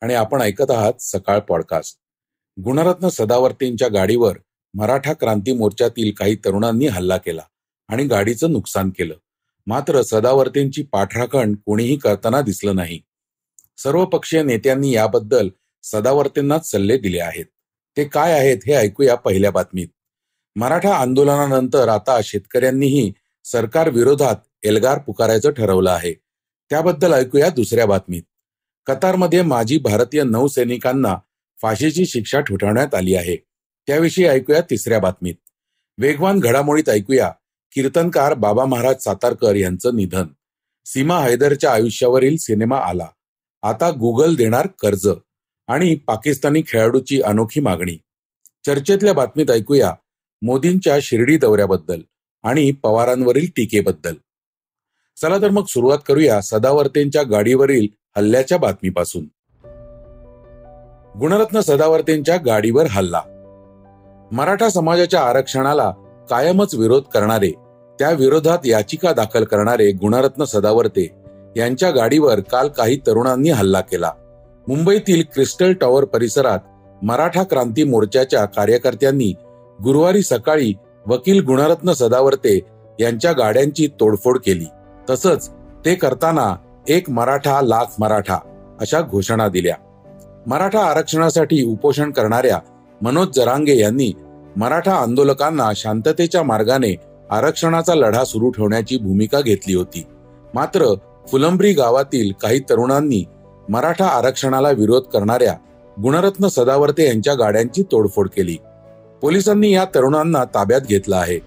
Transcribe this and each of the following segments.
आणि आपण ऐकत आहात सकाळ पॉडकास्ट. गुणरत्न सदावर्तींच्या गाडीवर मराठा क्रांती मोर्चातील काही तरुणांनी हल्ला केला आणि गाडीचं नुकसान केलं. मात्र सदावर्तींची पाठराखण कोणीही करताना दिसलं नाही. सर्वपक्षीय नेत्यांनी याबद्दल सदावर्तींनाच सल्ले दिले आहेत. ते काय आहेत हे ऐकूया पहिल्या बातमीत. मराठा आंदोलनानंतर आता शेतकऱ्यांनीही सरकार विरोधात एल्गार पुकारायचं ठरवलं आहे. त्याबद्दल ऐकूया दुसऱ्या बातमीत. कतारमध्ये माजी भारतीय नौसैनिकांना फाशीची शिक्षा ठोठावण्यात आली आहे. त्याविषयी ऐकूया तिसऱ्या बातमीत. वेगवान घडामोडीत ऐकूया कीर्तनकार बाबा महाराज सातारकर यांचं निधन. सीमा हैदरच्या आयुष्यावरील सिनेमा आला. आता गुगल देणार कर्ज आणि पाकिस्तानी खेळाडूची अनोखी मागणी. चर्चेतल्या बातमीत ऐकूया मोदींच्या शिर्डी दौऱ्याबद्दल आणि पवारांवरील टीकेबद्दल. चला तर मग सुरुवात करूया सदावर्तेंच्या गाडीवरील हल्ल्याच्या बातमीपासून. गुणरत्न सदावर्तेंच्या गाडीवर हल्ला. मराठा समाजाच्या आरक्षणाला कायमच विरोध करणारे त्या विरोधात याचिका दाखल करणारे गुणरत्न सदावर्ते यांच्या गाडीवर काल काही तरुणांनी हल्ला केला. मुंबईतील क्रिस्टल टॉवर परिसरात मराठा क्रांती मोर्चाच्या कार्यकर्त्यांनी गुरुवारी सकाळी वकील गुणरत्न सदावर्ते यांच्या गाड्यांची तोडफोड केली. तसंच ते करताना एक मराठा लाख मराठा अशा घोषणा दिल्या. मराठा आरक्षणासाठी उपोषण करणाऱ्या मनोज जरांगे यांनी मराठा आंदोलकांना शांततेच्या मार्गाने आरक्षणाचा लढा सुरू ठेवण्याची भूमिका घेतली होती. मात्र फुलंब्री गावातील काही तरुणांनी मराठा आरक्षणाला विरोध करणाऱ्या गुणरत्न सदावर्ते यांच्या गाड्यांची तोडफोड केली. पोलिसांनी या तरुणांना ताब्यात घेतलं आहे.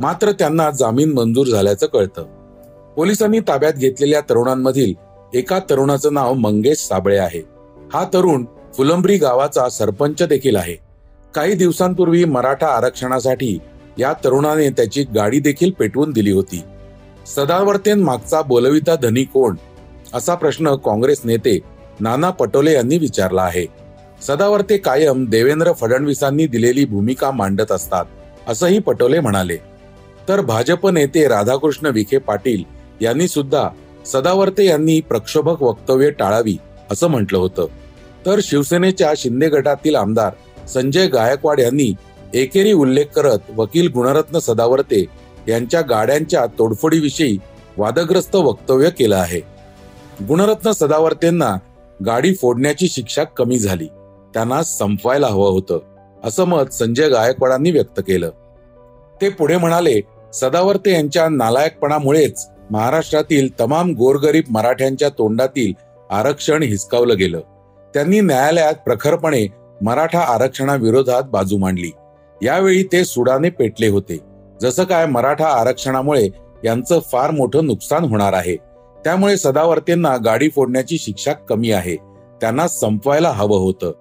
मात्र त्यांना जामीन मंजूर झाल्याचं कळतं. पोलिसांनी ताब्यात घेतलेल्या तरुणांमधील एका तरुणाचं नाव मंगेश साबळे आहे. हा तरुण फुलंब्री गावाचा सरपंच देखील आहे. काही दिवसांपूर्वी मराठा आरक्षणासाठी या तरुणाने त्याची गाडी देखील पेटवून दिली होती. सदावर्तेन मागचा बोलविता धनी कोण? असा प्रश्न काँग्रेस नेते नाना पटोले यांनी विचारला आहे. सदावर्ते कायम देवेंद्र फडणवीसांनी दिलेली भूमिका मांडत असतात असंही पटोले म्हणाले. तर भाजप नेते राधाकृष्ण विखे पाटील यांनी सुद्धा सदावर्ते यांनी प्रक्षोभक वक्तव्य टाळावी असं म्हटलं होतं. तर शिवसेनेच्या शिंदे गटातील आमदार संजय गायकवाड यांनी एकेरी उल्लेख करत वकील गुणरत्न सदावर्ते यांच्या गाड्यांच्या तोडफोडीविषयी वादग्रस्त वक्तव्य केलं आहे. गुणरत्न सदावर्तेंना गाडी फोडण्याची शिक्षा कमी झाली. त्यांना संपवायला हवं होतं असं मत संजय गायकवाडांनी व्यक्त केलं. ते पुढे म्हणाले सदावर्ते यांच्या नालायकपणामुळेच महाराष्ट्रातील तमाम गोरगरीब मराठ्यांच्या तोंडातील आरक्षण हिसकावलं गेलं. त्यांनी न्यायालयात प्रखरपणे मराठा आरक्षणाविरोधात बाजू मांडली. यावेळी ते सुडाने पेटले होते. जसं काय मराठा आरक्षणामुळे यांचं फार मोठं नुकसान होणार आहे त्यामुळे सदावर्तेंना गाडी फोडण्याची शिक्षा कमी आहे. त्यांना संपवायला हवं होतं.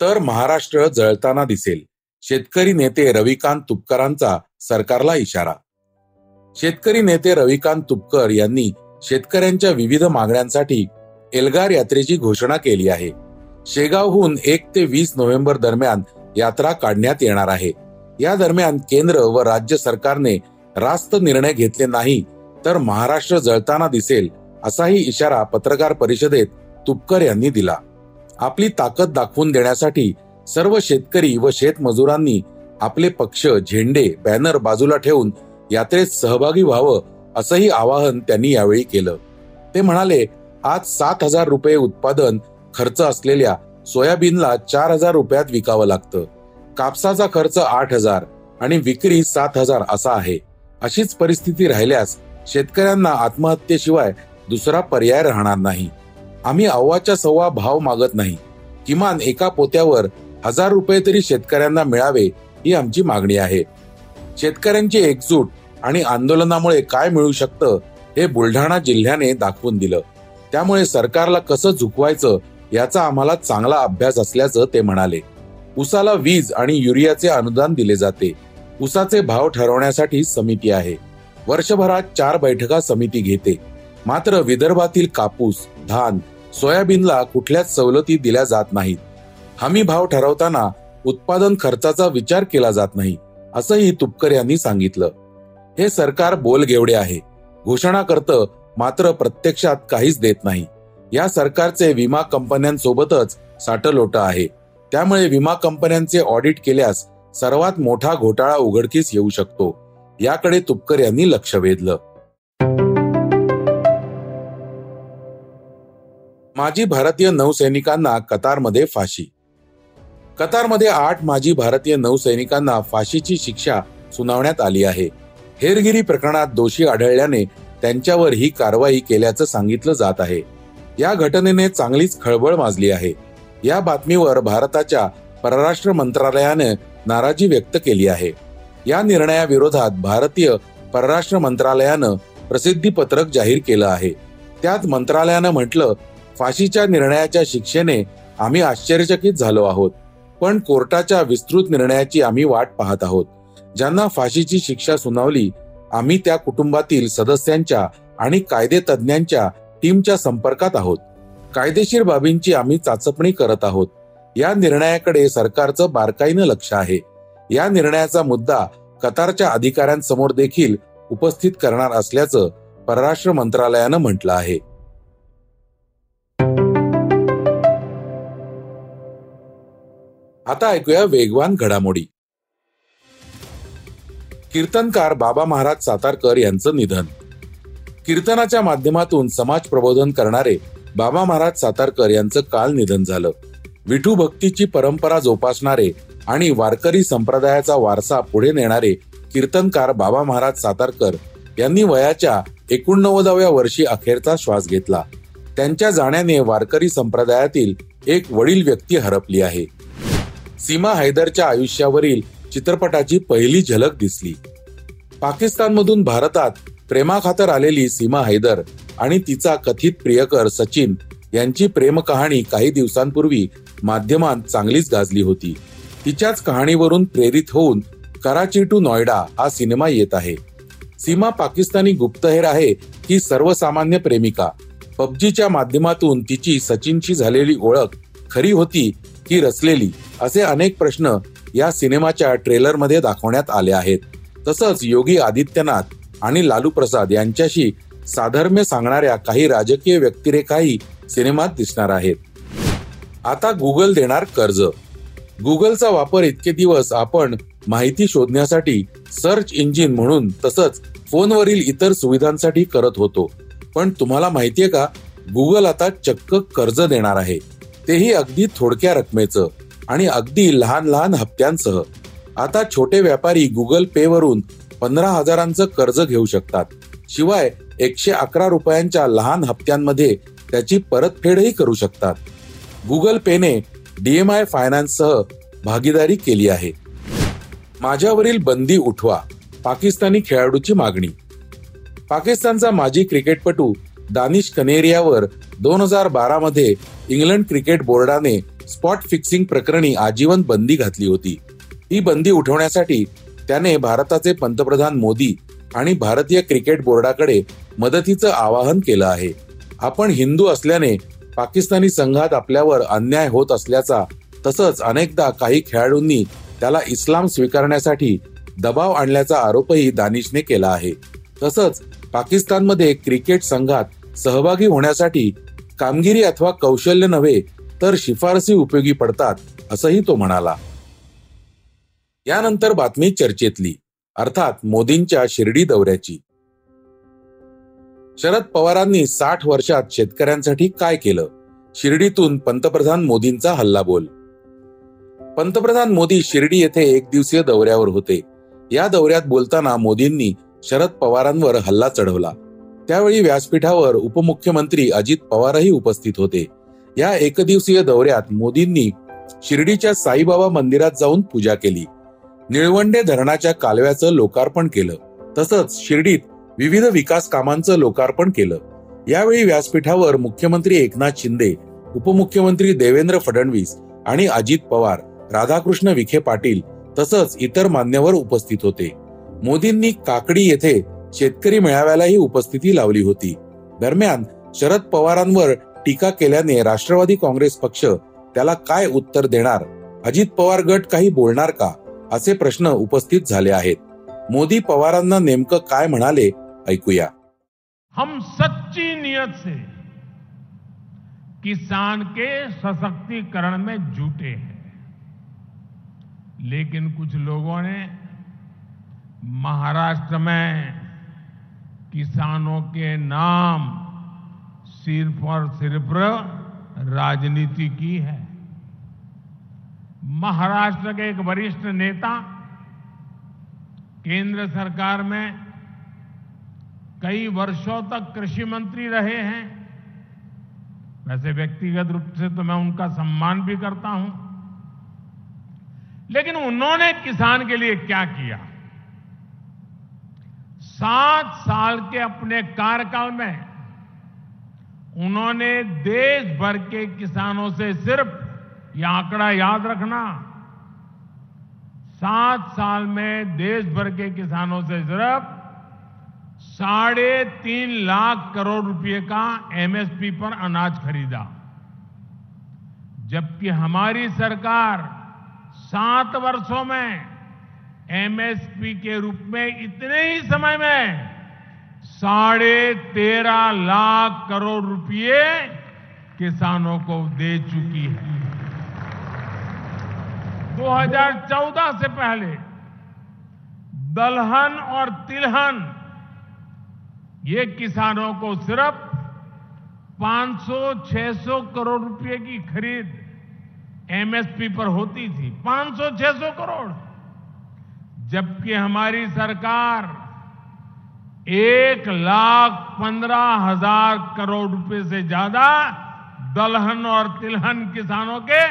तर महाराष्ट्र जळताना दिसेल. शेतकरी नेते रविकांत तुपकरांचा सरकारला इशारा. शेतकरी नेते रविकांत तुपकर यांनी शेतकऱ्यांच्या विविध मागण्यांसाठी एल्गार यात्रेची घोषणा केली आहे. शेगावहून एक ते वीस नोव्हेंबर दरम्यान यात्रा काढण्यात येणार आहे. या दरम्यान केंद्र व राज्य सरकारने रास्त निर्णय घेतले नाही तर महाराष्ट्र जळताना दिसेल असाही इशारा पत्रकार परिषदेत तुपकर यांनी दिला. आपली ताकद दाखवून देण्यासाठी सर्व शेतकरी व शेतमजुरांनी आपले पक्ष झेंडे बॅनर बाजूला ठेवून यात्रेत सहभागी व्हावं असंही आवाहन त्यांनी यावेळी केलं. ते म्हणाले आज सात हजार रुपये उत्पादन खर्च असलेल्या सोयाबीनला चार हजार रुपयात विकावं लागतं. कापसाचा खर्च आठ हजार आणि विक्री सात हजार असा आहे. अशीच परिस्थिती राहिल्यास शेतकऱ्यांना आत्महत्येशिवाय दुसरा पर्याय राहणार नाही. आम्ही अव्वाच्या सव्वा भाव मागत नाही. किमान एका पोत्यावर हजार रुपये तरी शेतकऱ्यांना मिळावे ही आमची मागणी आहे. शेतकऱ्यांची एकजूट आणि आंदोलनामुळे काय मिळू शकतं हे बुलढाणा जिल्ह्याने दाखवून दिलं. त्यामुळे सरकारला कसं झुकवायचं याचा आम्हाला चांगला अभ्यास असल्याचं ते म्हणाले. उसाला वीज आणि युरियाचे अनुदान दिले जाते. उसाचे भाव ठरवण्यासाठी समिती आहे. वर्षभरात चार बैठका समिती घेते. मात्र विदर्भातील कापूस धान सोयाबीनला कुठल्याच सवलती दिल्या जात नाहीत. हमी भाव ठरवताना उत्पादन खर्चाचा विचार केला जात नाही असंही तुपकर यांनी सांगितलं. हे सरकार बोलगेवडे आहे. घोषणा करतं मात्र प्रत्यक्षात काहीच देत नाही. या सरकारचे विमा कंपन्यांसोबतच साटलोट आहे. त्यामुळे विमा कंपन्यांचे ऑडिट केल्यास सर्वात मोठा घोटाळा उघडकीस येऊ शकतो याकडे तुपकर यांनी लक्ष वेधलं. माजी भारतीय नौसैनिकांना कतारमध्ये फाशी कतारमध्ये आठ माजी भारतीय नौसैनिकांना फाशीची शिक्षा सुनावण्यात आली आहे. हेरगिरी प्रकरणात दोषी आढळल्याने त्यांच्यावर ही कारवाई केल्याचं सांगितलं जात आहे. या घटनेने चांगलीच खळबळ माजली आहे. या बातमीवर भारताच्या परराष्ट्र मंत्रालयाने नाराजी व्यक्त केली आहे. या निर्णयाविरोधात भारतीय परराष्ट्र मंत्रालयानं प्रसिद्धी पत्रक जाहीर केलं आहे. त्यात मंत्रालयानं म्हटलं फाशीच्या निर्णयाच्या शिक्षेने आम्ही आश्चर्यचकित झालो आहोत. पण कोर्टाच्या विस्तृत निर्णयाची आम्ही वाट पाहत आहोत. ज्यांना फाशीची शिक्षा सुनावली आम्ही त्या कुटुंबातील सदस्यांच्या आणि कायदे तज्ज्ञांच्या टीमच्या संपर्कात आहोत. कायदेशीर बाबींची आम्ही चाचपणी करत आहोत. या निर्णयाकडे सरकारचं बारकाईनं लक्ष आहे. या निर्णयाचा मुद्दा कतारच्या अधिकाऱ्यांसमोर देखील उपस्थित करणार असल्याचं परराष्ट्र मंत्रालयानं म्हटलं आहे. आता ऐकूया वेगवान घडामोडी. कीर्तनकार बाबा महाराज सातारकर यांचं निधन. कीर्तनाच्या माध्यमातून समाज प्रबोधन करणारे बाबा महाराज सातारकर यांचं काल निधन झालं. विठू भक्तीची परंपरा जोपासणारे आणि वारकरी संप्रदायाचा वारसा पुढे नेणारे कीर्तनकार बाबा महाराज सातारकर यांनी वयाच्या एकोणनव्वदाव्या वर्षी अखेरचा श्वास घेतला. त्यांच्या जाण्याने वारकरी संप्रदायातील एक वडील व्यक्ती हरपली आहे. सीमा हैदरच्या आयुष्यावरील चित्रपटाची पहिली झलक दिसली. पाकिस्तानमधून भारतात प्रेमाखातर आलेली सीमा हैदर आणि तिचा कथित प्रियकर सचिन यांची प्रेमकहाणी काही दिवसांपूर्वी माध्यमांत चांगलीच गाजली होती. तिच्याच कहाणीवरून प्रेरित होऊन कराची टू नॉयडा हा सिनेमा येत आहे. सीमा पाकिस्तानी गुप्तहेर आहे ही सर्वसामान्य प्रेमिका. पबजीच्या माध्यमातून तिची सचिनशी झालेली ओळख खरी होती की रचलेली असे अनेक प्रश्न या सिनेमाच्या ट्रेलरमध्ये दाखवण्यात आले आहेत. तसंच योगी आदित्यनाथ आणि लालू प्रसाद यांच्याशी साधर्म्य सांगणाऱ्या काही राजकीय व्यक्तिरेखाही सिनेमात दिसणार आहेत. आता गुगल देणार कर्ज. गुगलचा वापर इतके दिवस आपण माहिती शोधण्यासाठी सर्च इंजिन म्हणून तसंच फोनवरील इतर सुविधांसाठी करत होतो. पण तुम्हाला माहितीये का गुगल आता चक्क कर्ज देणार आहे. तेही अगदी थोडक्या रकमेचं आणि अगदी लहान लहान हप्त्यांसह. आता छोटे व्यापारी गुगल पे वरून पंधरा हजारांचं कर्ज घेऊ शकतात. शिवाय एकशे अकरा रुपयांच्या लहान हप्त्यांमध्ये त्याची परतफेडही करू शकतात. गुगल पेने डीएमआय फायनान्ससह भागीदारी केली आहे. माझ्यावरील बंदी उठवा पाकिस्तानी खेळाडूची मागणी. पाकिस्तानचा माजी क्रिकेटपटू दानिश कनेरियावर दोन हजार बारा मध्ये इंग्लंड क्रिकेट बोर्डाने स्पॉट फिक्सिंग प्रकरणी आजीवन बंदी घातली होती. ही बंदी उठवण्यासाठी त्याने भारताचे पंतप्रधान मोदी आणि भारतीय क्रिकेट बोर्डाकडे मदतीचं आवाहन केलं आहे. आपण हिंदू असल्याने पाकिस्तानी संघात आपल्यावर अन्याय होत असल्याचा तसंच अनेकदा काही खेळाडूंनी त्याला इस्लाम स्वीकारण्यासाठी दबाव आणल्याचा आरोपही दानिशने केला आहे. तसंच पाकिस्तानमध्ये क्रिकेट संघात सहभागी होण्यासाठी कामगिरी अथवा कौशल्य नव्हे तर शिफारसी उपयोगी पडतात असंही तो म्हणाला. यानंतर बातमी चर्चेतली अर्थात मोदींच्या शिर्डी दौऱ्याची. शरद पवारांनी साठ वर्षात शेतकऱ्यांसाठी काय केलं? शिर्डीतून पंतप्रधान मोदींचा हल्ला बोल पंतप्रधान मोदी शिर्डी येथे एक दिवसीय दौऱ्यावर होते. या दौऱ्यात बोलताना मोदींनी शरद पवारांवर हल्ला चढवला. त्यावेळी व्यासपीठावर उपमुख्यमंत्री अजित पवारही उपस्थित होते. या एकदिवसीय दौऱ्यात मोदींनी शिर्डीच्या साईबाबा मंदिरात जाऊन पूजा केली. निळवंडे धरणाच्या कालव्याचं लोकार्पण केलं. तसंच शिर्डीत विविध विकास कामांचं लोकार्पण केलं. यावेळी व्यासपीठावर मुख्यमंत्री एकनाथ शिंदे उपमुख्यमंत्री देवेंद्र फडणवीस आणि अजित पवार राधाकृष्ण विखे पाटील तसंच इतर मान्यवर उपस्थित होते. मोदींनी काकडी येथे शेतकरी मेळाव्यालाही उपस्थिती लावली होती. दरम्यान शरद पवारांवर टीका केल्याने राष्ट्रवादी काँग्रेस पक्ष त्याला काय उत्तर देणार? अजित पवार गट काही बोलणार का? असे प्रश्न उपस्थित झाले आहेत. मोदी पवारांना नेमकं काय म्हणाले? ऐकूया. हम सच्ची नियत से किसान के सशक्तिकरण में जुटे हैं। लेकिन कुछ लोगों ने महाराष्ट्र में किसानों के नाम सिर्फ़ और सिर्फ़ राजनीति की है। महाराष्ट्र के एक वरिष्ठ नेता केंद्र सरकार में कई वर्षों तक कृषि मंत्री रहे हैं। वैसे व्यक्तिगत रूप से तो मैं उनका सम्मान भी करता हूँ। लेकिन उन्होंने किसान के लिए क्या किया? सात साल के अपने कार्यकाल में उन्होंने देश भर के किसानों से सिर्फ़ यह आंकड़ा याद रखना, सात साल में देश भर के किसानों से सिर्फ़ साढ़े तीन लाख करोड़ रुपए का एमएसपी पर अनाज खरीदा। जबकि हमारी सरकार सात वर्षों में एमएसपी के रूप में इतने ही समय में साढ़े तेरह लाख करोड़ रुपए किसानों को दे चुकी है। 2014 से पहले दलहन और तिलहन, ये किसानों को सिर्फ़ 500-600 करोड़ रुपए की खरीद एमएसपी पर होती थी। 500-600 करोड़। जबकि हमारी सरकार एक लाख पंद्रह हज़ार करोड़ रुपए से ज़्यादा दलहन और तिलहन किसानों के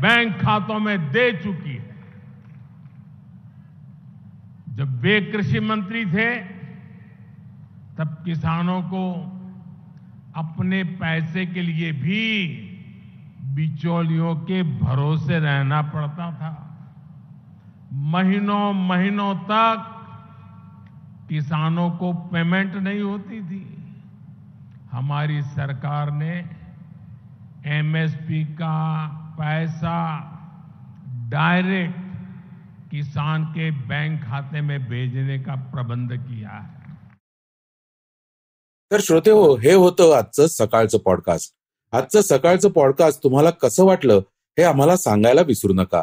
बैंक खातों में दे चुकी है। जब वे कृषि मंत्री थे, तब किसानों को अपने पैसे के लिए भी बिचौलियों के भरोसे रहना पड़ता था। महीनों महीनों तक किसानों को पेमेंट नहीं होती थी। हमारी सरकार ने एमएसपी का पैसा डायरेक्ट किसान के बैंक खाते में भेजने का प्रबंध किया है। तर श्रोते हो, हे होतं आजचं सकाळचं पॉडकास्ट आजचं सकाळचं पॉडकास्ट तुम्हाला कसं वाटलं हे आम्हाला सांगायला विसरू नका.